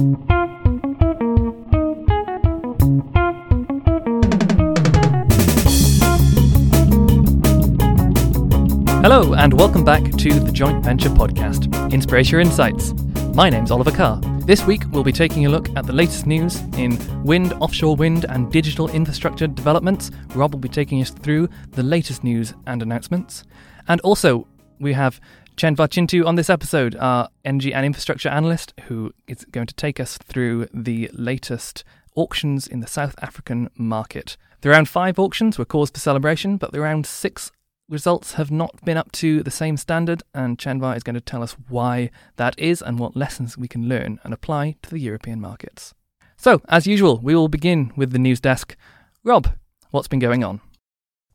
Hello, and welcome back to the Joint Venture Podcast, Inspiratia Insights. My name's Oliver Carr. This week, we'll be taking a look at the latest news in wind, offshore wind, and digital infrastructure developments. Rob will be taking us through the latest news and announcements. And also, we have Chendwa Chintu on this episode, our energy and infrastructure analyst, who is going to take us through the latest auctions in the South African market. The round five auctions were cause for celebration, but the round six results have not been up to the same standard, and Chendwa is going to tell us why that is and what lessons we can learn and apply to the European markets. So, as usual, we will begin with the news desk. Rob, what's been going on?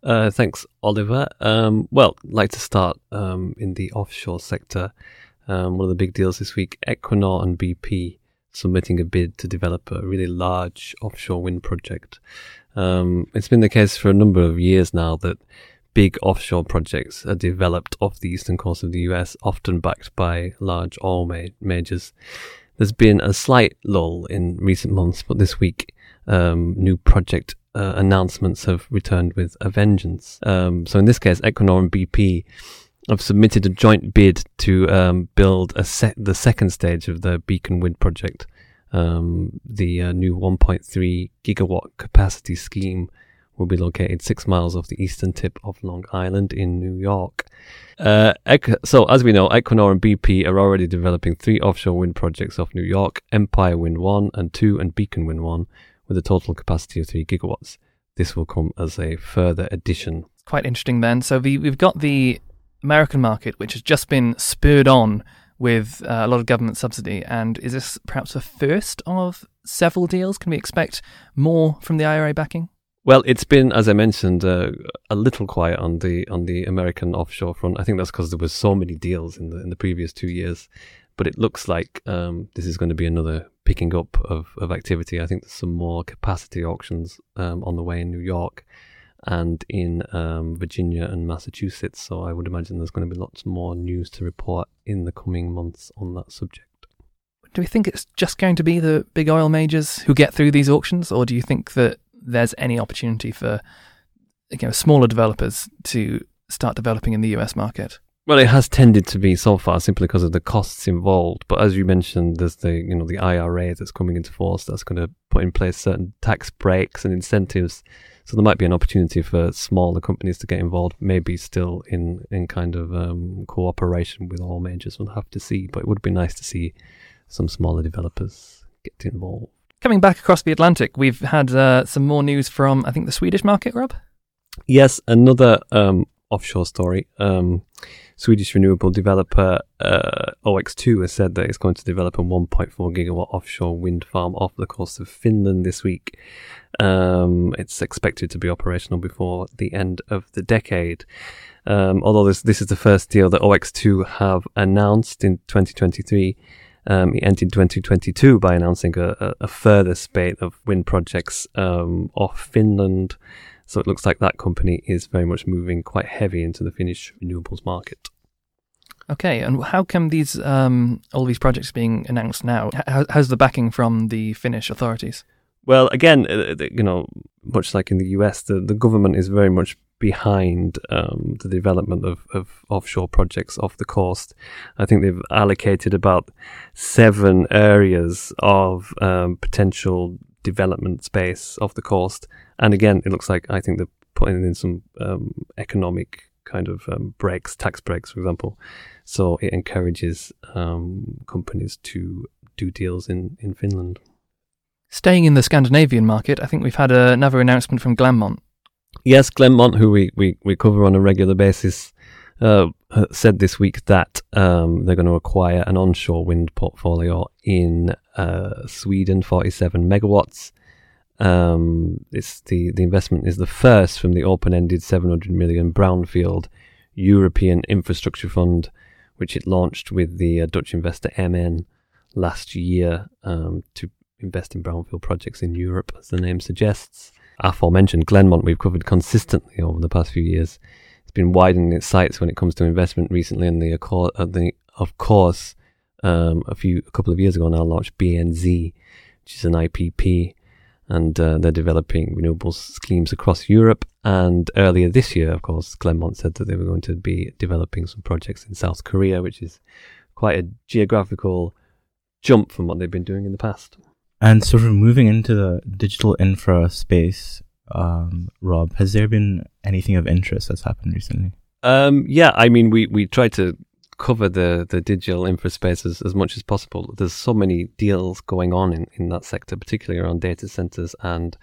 Uh, thanks, Oliver. Um, well, like to start um, in the offshore sector. Um, one of the big deals this week Equinor and BP submitting a bid to develop a really large offshore wind project. Um, it's been the case for a number of years now that big offshore projects are developed off the eastern coast of the US, often backed by large oil ma- majors. There's been a slight lull in recent months, but this week, um, new project uh, announcements have returned with a vengeance. Um, so in this case, Equinor and BP have submitted a joint bid to um, build a se- the second stage of the Beacon Wind project, um, the uh, new 1.3 gigawatt capacity scheme will be located six miles off the eastern tip of Long Island in New York. Uh, so, as we know, Equinor and BP are already developing three offshore wind projects off New York Empire Wind 1 and 2 and Beacon Wind 1 with a total capacity of 3 gigawatts. This will come as a further addition. Quite interesting then. So, the, we've got the American market, which has just been spurred on with uh, a lot of government subsidy. And is this perhaps a first of several deals? Can we expect more from the IRA backing? Well, it's been, as I mentioned, uh, a little quiet on the on the American offshore front. I think that's because there was so many deals in the in the previous two years. But it looks like um, this is going to be another picking up of, of activity. I think there's some more capacity auctions um, on the way in New York and in um, Virginia and Massachusetts. So I would imagine there's going to be lots more news to report in the coming months on that subject. Do we think it's just going to be the big oil majors who get through these auctions, or do you think that there's any opportunity for you know smaller developers to start developing in the US market? Well, it has tended to be so far simply because of the costs involved. But as you mentioned, there's the you know the IRA that's coming into force that's going to put in place certain tax breaks and incentives. So there might be an opportunity for smaller companies to get involved, maybe still in in kind of um, cooperation with all majors. We'll have to see. But it would be nice to see some smaller developers get involved. Coming back across the Atlantic, we've had uh, some more news from, I think, the Swedish market, Rob? Yes, another um, offshore story. Um, Swedish renewable developer uh, OX2 has said that it's going to develop a 1.4 gigawatt offshore wind farm off the coast of Finland this week. Um, it's expected to be operational before the end of the decade. Um, although this, this is the first deal that OX2 have announced in 2023. Um, ended 2022 by announcing a, a, further spate of wind projects um, off Finland. So it looks like that company is very much moving quite heavy into the Finnish renewables market. Okay, and how come these um, all these projects being announced now? How, how's the backing from the Finnish authorities? Well, again, uh, you know, much like in the US, the, the government is very much behind um, the development of, of offshore projects off the coast. I think they've allocated about seven areas of um, potential development space off the coast. And again, it looks like I think they're putting in some um, economic kind of um, breaks, tax breaks, for example. So it encourages um, companies to do deals in, in Finland. Staying in the Scandinavian market, I think we've had another announcement from Glennmont Yes, Glennmont, who we, we, we cover on a regular basis, uh, said this week that um, they're going to acquire an onshore wind portfolio in uh, Sweden, 47 megawatts. Um, it's the, the investment is the first from the open-ended 700 million brownfield European Infrastructure Fund, which it launched with the uh, Dutch investor MN last year um, to invest in brownfield projects in Europe, as the name suggests aforementioned Glennmont, we've covered consistently over the past few years. It's been widening its sights when it comes to investment recently, and the, uh, the of course um, a few a couple of years ago now launched BNZ, which is an IPP, and uh, they're developing renewables schemes across Europe. And earlier this year, of course, Glennmont said that they were going to be developing some projects in South Korea, which is quite a geographical jump from what they've been doing in the past. And sort of moving into the digital infra space, um, Rob, has there been anything of interest that's happened recently? Um, yeah, I mean, we, we try to cover the, the digital infra space as, as much as possible. There's so many deals going on in, in that sector, particularly around data centers and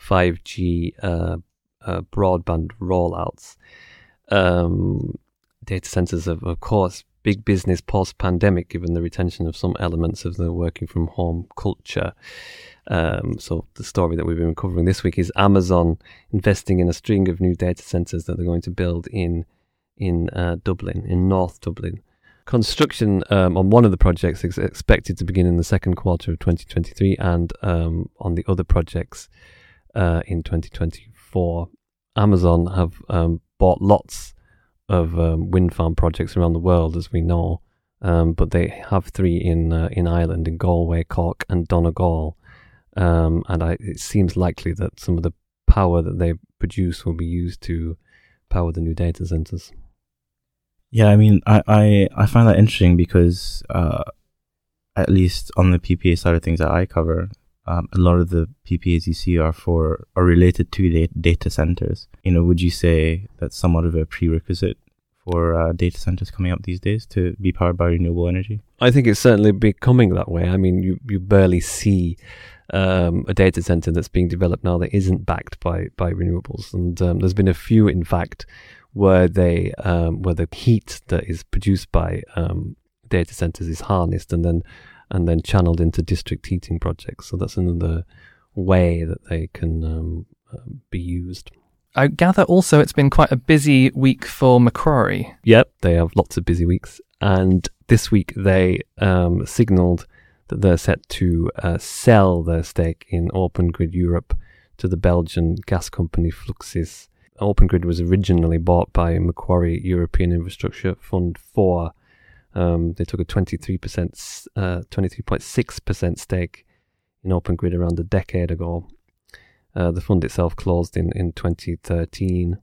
5G uh, uh, broadband rollouts. Um, data centers, have, of course, big business post pandemic, given the retention of some elements of the working from home culture. Um, so the story that we've been covering this week is Amazon investing in a string of new data centers that they're going to build in in uh, Dublin, in North Dublin. Construction um, on one of the projects is expected to begin in the second quarter of 2023, and um, on the other projects uh, in 2024. Amazon have um, bought lots of um, wind farm projects around the world, as we know. Um, but they have three in uh, in Ireland, in Galway, Cork, and Donegal. Um, and I, it seems likely that some of the power that they produce will be used to power the new data centers. Yeah, I mean, I, I, I find that interesting because, uh, at least on the PPA side of things that I cover, um, a lot of the PPAs you see are for are related to data centers. You know, would you say that's somewhat of a prerequisite for uh, data centers coming up these days to be powered by renewable energy? I think it's certainly becoming that way. I mean, you you barely see um, a data center that's being developed now that isn't backed by by renewables, and um, there's been a few, in fact, where they um, where the heat that is produced by um, data centers is harnessed and then and then channeled into district heating projects. So that's another way that they can um, uh, be used. I gather also it's been quite a busy week for Macquarie. Yep, they have lots of busy weeks. And this week they um, signalled they're set to uh, sell their stake in Open Grid Europe to the Belgian gas company Fluxys. Open Grid was originally bought by Macquarie European Infrastructure Fund 4 um, they took a 23%, uh, 23.6% stake in Open Grid around a decade ago. Uh, the fund itself closed in, in 2013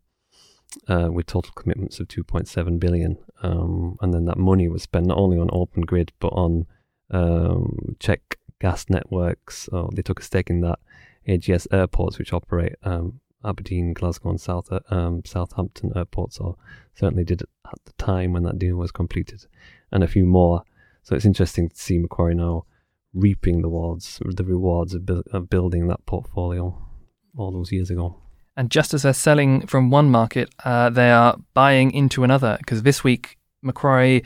uh, with total commitments of 2.7 billion. Um, and then that money was spent not only on Open Grid but on um, Czech gas networks. So they took a stake in that AGS airports, which operate um, Aberdeen, Glasgow, and South, um, Southampton airports. So certainly did at the time when that deal was completed and a few more. So it's interesting to see Macquarie now reaping the rewards, the rewards of, bu- of building that portfolio all those years ago. And just as they're selling from one market, uh, they are buying into another. Because this week, Macquarie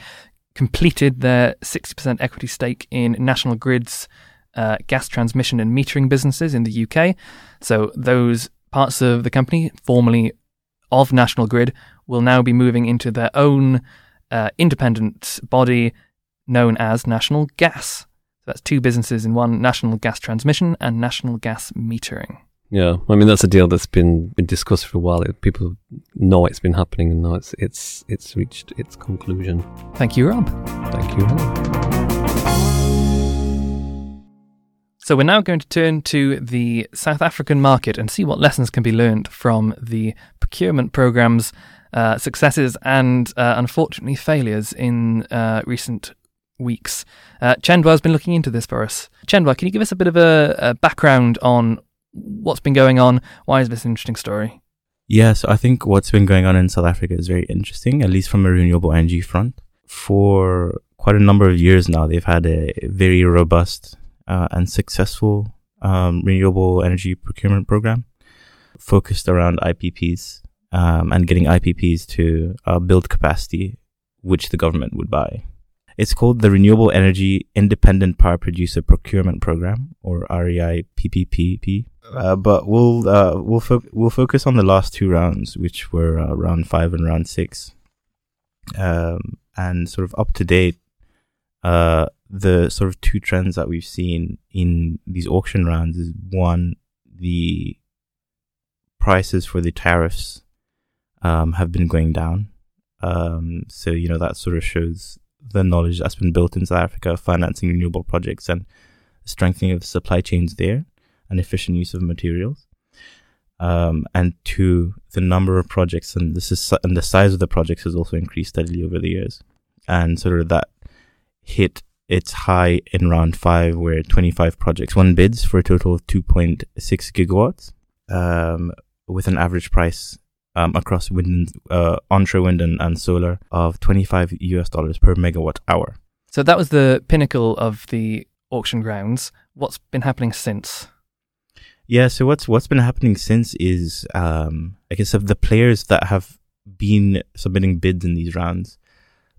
completed their 60% equity stake in National Grid's uh, gas transmission and metering businesses in the UK. So those parts of the company, formerly of National Grid, will now be moving into their own uh, independent body known as National Gas. So that's two businesses in one National Gas Transmission and National Gas Metering. Yeah, I mean that's a deal that's been been discussed for a while. People know it's been happening, and now it's it's it's reached its conclusion. Thank you, Rob. Thank you. So we're now going to turn to the South African market and see what lessons can be learned from the procurement programs uh, successes and uh, unfortunately failures in uh, recent weeks. Uh, Chendwa has been looking into this for us. Chendwa, can you give us a bit of a, a, background on what's been going on? Why is this an interesting story? Yeah, so I think what's been going on in South Africa is very interesting, at least from a renewable energy front. For quite a number of years now, they've had a very robust uh, and successful um, renewable energy procurement program focused around IPPs um, and getting IPPs to uh, build capacity, which the government would buy. It's called the Renewable Energy Independent Power Producer Procurement Program, or REI PPP. Uh, but we'll uh, we'll fo- we'll focus on the last two rounds, which were uh, round five and round six, um, and sort of up to date. Uh, the sort of two trends that we've seen in these auction rounds is one, the prices for the tariffs um, have been going down. Um, so you know that sort of shows the knowledge that's been built in South Africa, financing renewable projects and strengthening of the supply chains there, and efficient use of materials. Um, and two, the number of projects and this is and the size of the projects has also increased steadily over the years, and sort of that hit its high in round five, where 25 projects won bids for a total of 2.6 gigawatts, um, with an average price um, across wind, uh, onshore wind and, and solar of 25 US dollars per megawatt hour. So that was the pinnacle of the auction grounds. What's been happening since? Yeah, so what's what's been happening since is um, I guess of the players that have been submitting bids in these rounds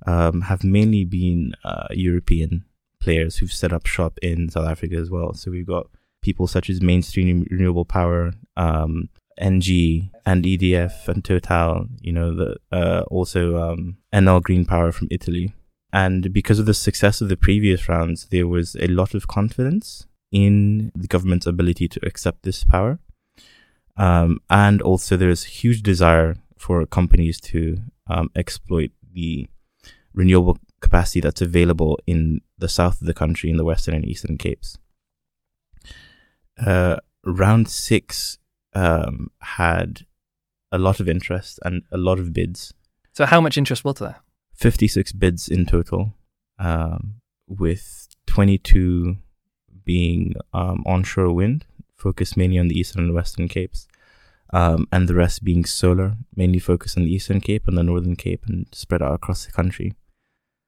um, have mainly been uh, European players who've set up shop in South Africa as well. So we've got people such as Mainstream Renewable Power, um, ENGIE, and EDF and Total. You know, the uh, also um, Enel Green Power from Italy. And because of the success of the previous rounds, there was a lot of confidence in the government's ability to accept this power. Um, and also, there's huge desire for companies to um, exploit the renewable capacity that's available in the south of the country, in the western and eastern capes. Uh, round six um, had a lot of interest and a lot of bids. So, how much interest was there? 56 bids in total, um, with 22 being um, onshore wind, focused mainly on the eastern and western capes, um, and the rest being solar, mainly focused on the eastern cape and the northern cape and spread out across the country.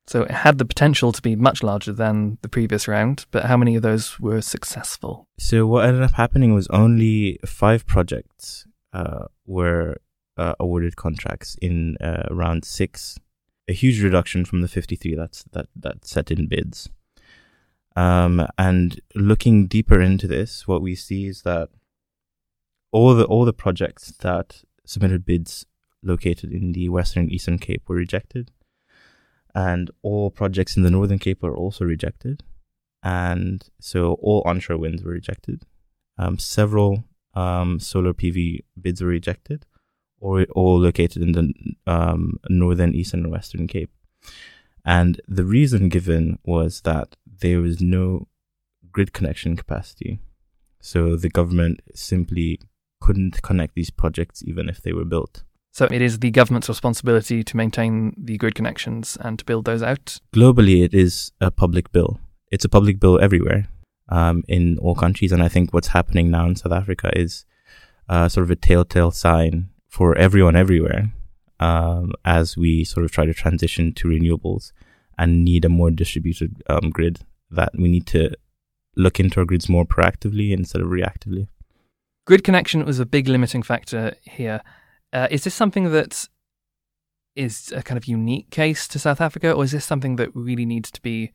So it had the potential to be much larger than the previous round, but how many of those were successful? So what ended up happening was only five projects uh, were uh, awarded contracts in uh, round six, a huge reduction from the 53 that's that that set in bids. Um, and looking deeper into this, what we see is that all the all the projects that submitted bids located in the Western and Eastern Cape were rejected, and all projects in the Northern Cape were also rejected, and so all onshore winds were rejected. Um, several um, solar PV bids were rejected, or all located in the um, Northern, Eastern, and Western Cape. And the reason given was that there was no grid connection capacity. So the government simply couldn't connect these projects even if they were built. So it is the government's responsibility to maintain the grid connections and to build those out? Globally, it is a public bill. It's a public bill everywhere um, in all countries. And I think what's happening now in South Africa is uh, sort of a telltale sign for everyone everywhere um, as we sort of try to transition to renewables and need a more distributed um, grid. That we need to look into our grids more proactively instead of reactively. Grid connection was a big limiting factor here. Uh, is this something that is a kind of unique case to South Africa, or is this something that really needs to be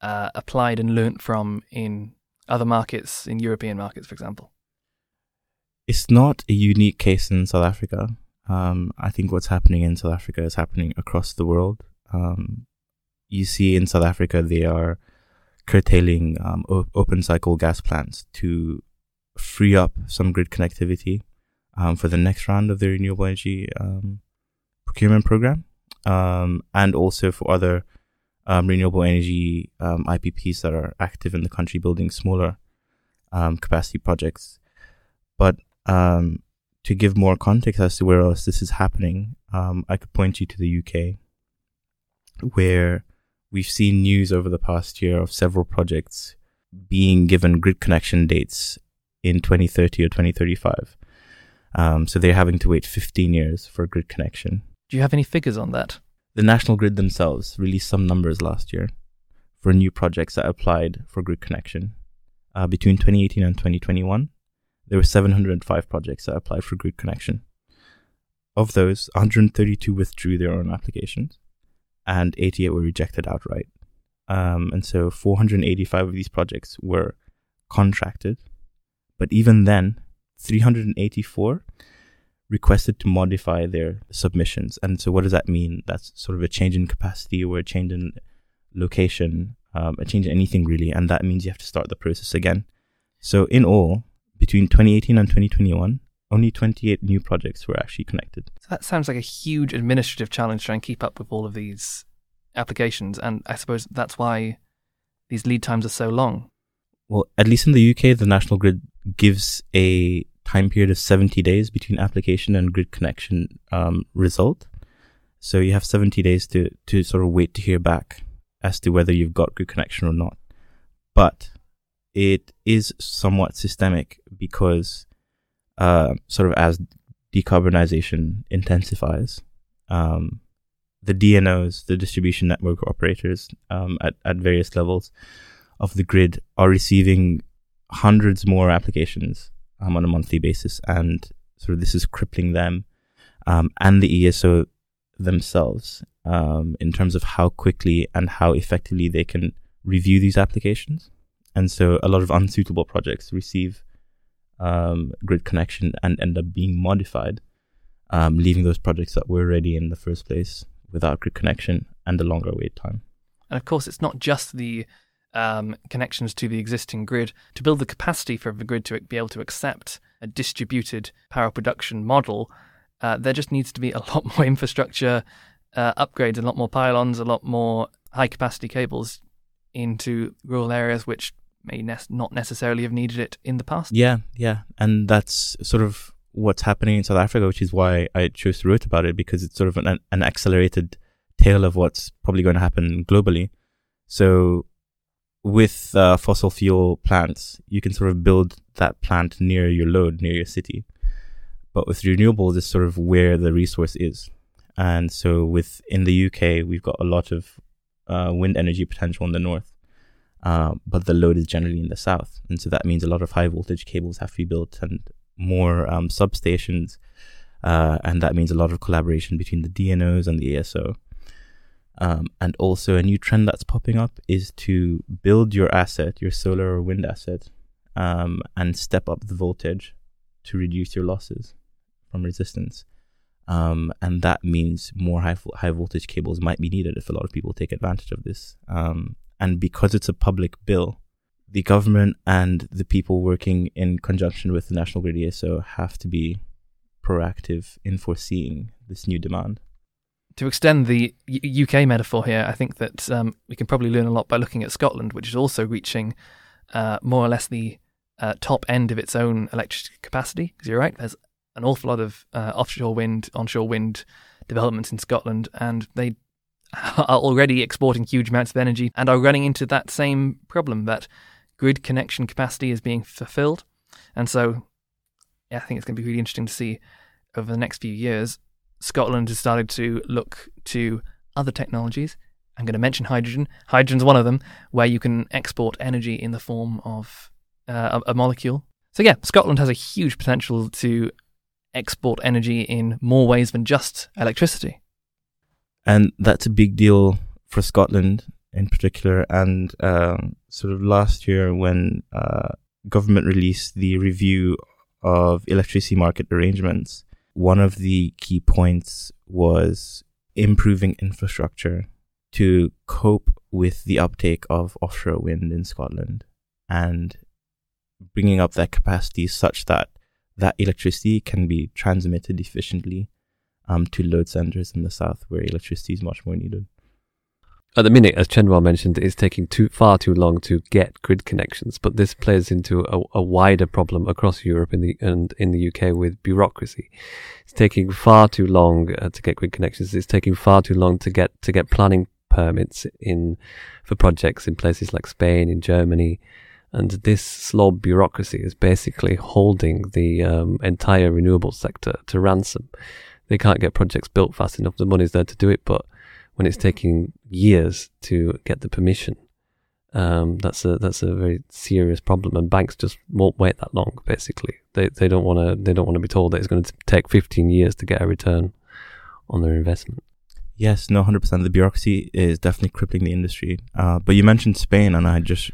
uh, applied and learnt from in other markets, in European markets, for example? It's not a unique case in South Africa. Um, I think what's happening in South Africa is happening across the world. Um, you see in South Africa, they are curtailing um, open cycle gas plants to free up some grid connectivity um, for the next round of the renewable energy um, procurement program, um, and also for other um, renewable energy IPPs that are active in the country building smaller capacity projects. But to give more context as to where else this is happening, I could point you to the UK, where we've seen news over the past year of several projects being given grid connection dates in 2030 or 2035. Um, so they're having to wait 15 years for a grid connection. Do you have any figures on that? The National Grid themselves released some numbers last year for new projects that applied for grid connection. Uh, between 2018 and 2021, there were 705 projects that applied for grid connection. Of those, 132 withdrew their own applications and 88 were rejected outright. Um, and so 485 of these projects were contracted. But even then, 384 requested to modify their submissions. And so, what does that mean? That's sort of a change in capacity or a change in location, um, a change in anything really. And that means you have to start the process again. So, in all, between 2018 and 2021, only 28 new projects were actually connected. So that sounds like a huge administrative challenge trying to keep up with all of these applications, and I suppose that's why these lead times are so long. Well, at least in the UK, the national grid gives a time period of 70 days between application and grid connection um, result. So you have 70 days to, to sort of wait to hear back as to whether you've got good connection or not. But it is somewhat systemic because uh, sort of as decarbonization intensifies, um, the DNOs, the distribution network operators um, at, at various levels of the grid are receiving hundreds more applications um, on a monthly basis. And sort of this is crippling them um, and the ESO themselves um, in terms of how quickly and how effectively they can review these applications. And so a lot of unsuitable projects receive um, grid connection and end up being modified, um, leaving those projects that were ready in the first place without grid connection and a longer wait time. And of course, it's not just the um, connections to the existing grid. To build the capacity for the grid to be able to accept a distributed power production model, uh, there just needs to be a lot more infrastructure uh, upgrades, a lot more pylons, a lot more high capacity cables into rural areas which may ne- not necessarily have needed it in the past. Yeah, yeah. And that's sort of what's happening in South Africa, which is why I chose to write about it because it's sort of an, an accelerated tale of what's probably going to happen globally. So with uh, fossil fuel plants, you can sort of build that plant near your load, near your city. But with renewables, it's sort of where the resource is. And so with in the UK, we've got a lot of uh, wind energy potential in the north, uh, but the load is generally in the south, and so that means a lot of high voltage cables have to be built and more um, substations, uh, and that means a lot of collaboration between the DNOs and the ESO. Um, and also, a new trend that's popping up is to build your asset, your solar or wind asset, um, and step up the voltage to reduce your losses from resistance. Um, and that means more high high voltage cables might be needed if a lot of people take advantage of this. Um, and because it's a public bill, the government and the people working in conjunction with the National Grid ESO have to be proactive in foreseeing this new demand. To extend the UK metaphor here, I think that um, we can probably learn a lot by looking at Scotland, which is also reaching uh, more or less the uh, top end of its own electricity capacity. Because you're right, there's an awful lot of uh, offshore wind, onshore wind developments in Scotland, and they are already exporting huge amounts of energy and are running into that same problem that grid connection capacity is being fulfilled. And so, yeah, I think it's going to be really interesting to see over the next few years. Scotland has started to look to other technologies. I'm going to mention hydrogen. Hydrogen's one of them, where you can export energy in the form of uh, a, a molecule. So yeah, Scotland has a huge potential to export energy in more ways than just electricity. And that's a big deal for Scotland in particular. And um, sort of last year, when uh, government released the review of electricity market arrangements, one of the key points was improving infrastructure to cope with the uptake of offshore wind in Scotland and bringing up that capacity such that that electricity can be transmitted efficiently um, to load centers in the south where electricity is much more needed. At the minute, as Chendwa mentioned, it's taking too far too long to get grid connections, but this plays into a, a wider problem across Europe in the, and in the UK with bureaucracy. It's taking far too long uh, to get grid connections. It's taking far too long to get to get planning permits in for projects in places like Spain, in Germany, and this slow bureaucracy is basically holding the um, entire renewable sector to ransom. They can't get projects built fast enough. The money's there to do it, but when it's taking years to get the permission, um, that's a that's a very serious problem. And banks just won't wait that long. Basically, they they don't want to they don't want to be told that it's going to take 15 years to get a return on their investment. Yes, no, hundred percent. The bureaucracy is definitely crippling the industry. Uh, but you mentioned Spain, and I just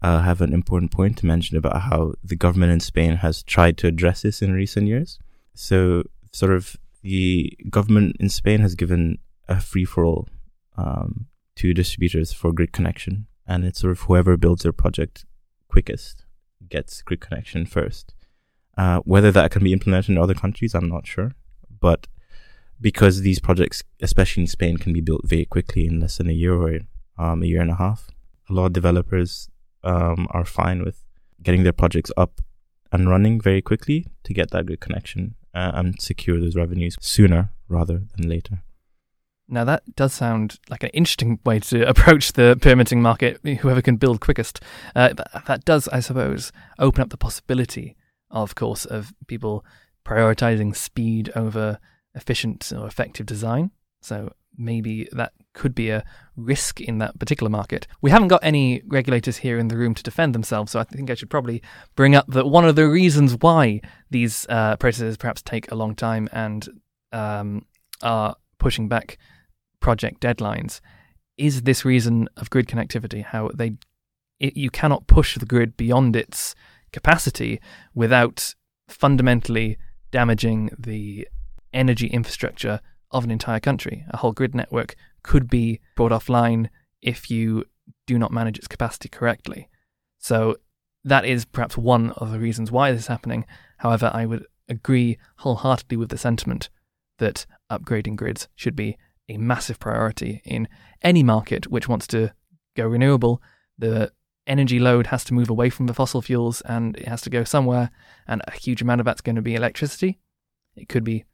uh, have an important point to mention about how the government in Spain has tried to address this in recent years. So, sort of, the government in Spain has given a free for all um, to distributors for grid connection, and it's sort of whoever builds their project quickest gets grid connection first. Uh, whether that can be implemented in other countries, I'm not sure, but because these projects, especially in Spain, can be built very quickly in less than a year or um, a year and a half. A lot of developers um, are fine with getting their projects up and running very quickly to get that good connection uh, and secure those revenues sooner rather than later. Now, that does sound like an interesting way to approach the permitting market, whoever can build quickest. Uh, that does, I suppose, open up the possibility, of course, of people prioritizing speed over efficient or effective design. So maybe that could be a risk in that particular market. We haven't got any regulators here in the room to defend themselves, so I think I should probably bring up that one of the reasons why these uh, processes perhaps take a long time and um, are pushing back project deadlines is this reason of grid connectivity. How they it, you cannot push the grid beyond its capacity without fundamentally damaging the energy infrastructure of an entire country. A whole grid network could be brought offline if you do not manage its capacity correctly. So that is perhaps one of the reasons why this is happening. However, I would agree wholeheartedly with the sentiment that upgrading grids should be a massive priority in any market which wants to go renewable. The energy load has to move away from the fossil fuels and it has to go somewhere, and a huge amount of that's going to be electricity. It could be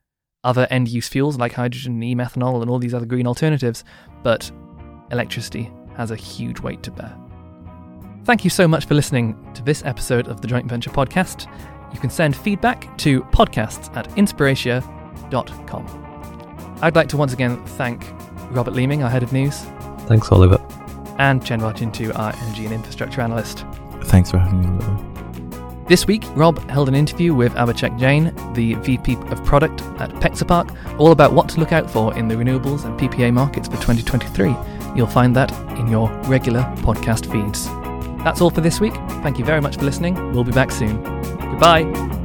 other end use fuels like hydrogen, e methanol, and all these other green alternatives, but electricity has a huge weight to bear. Thank you so much for listening to this episode of the Joint Venture Podcast. You can send feedback to podcasts at inspiratia.com. I'd like to once again thank Robert Leeming, our head of news. Thanks, Oliver. And Chendwa Chintu, our energy and infrastructure analyst. Thanks for having me, Oliver. This week, Rob held an interview with Abhishek Jain, the VP of Product at Pexapark, all about what to look out for in the renewables and PPA markets for 2023. You'll find that in your regular podcast feeds. That's all for this week. Thank you very much for listening. We'll be back soon. Goodbye.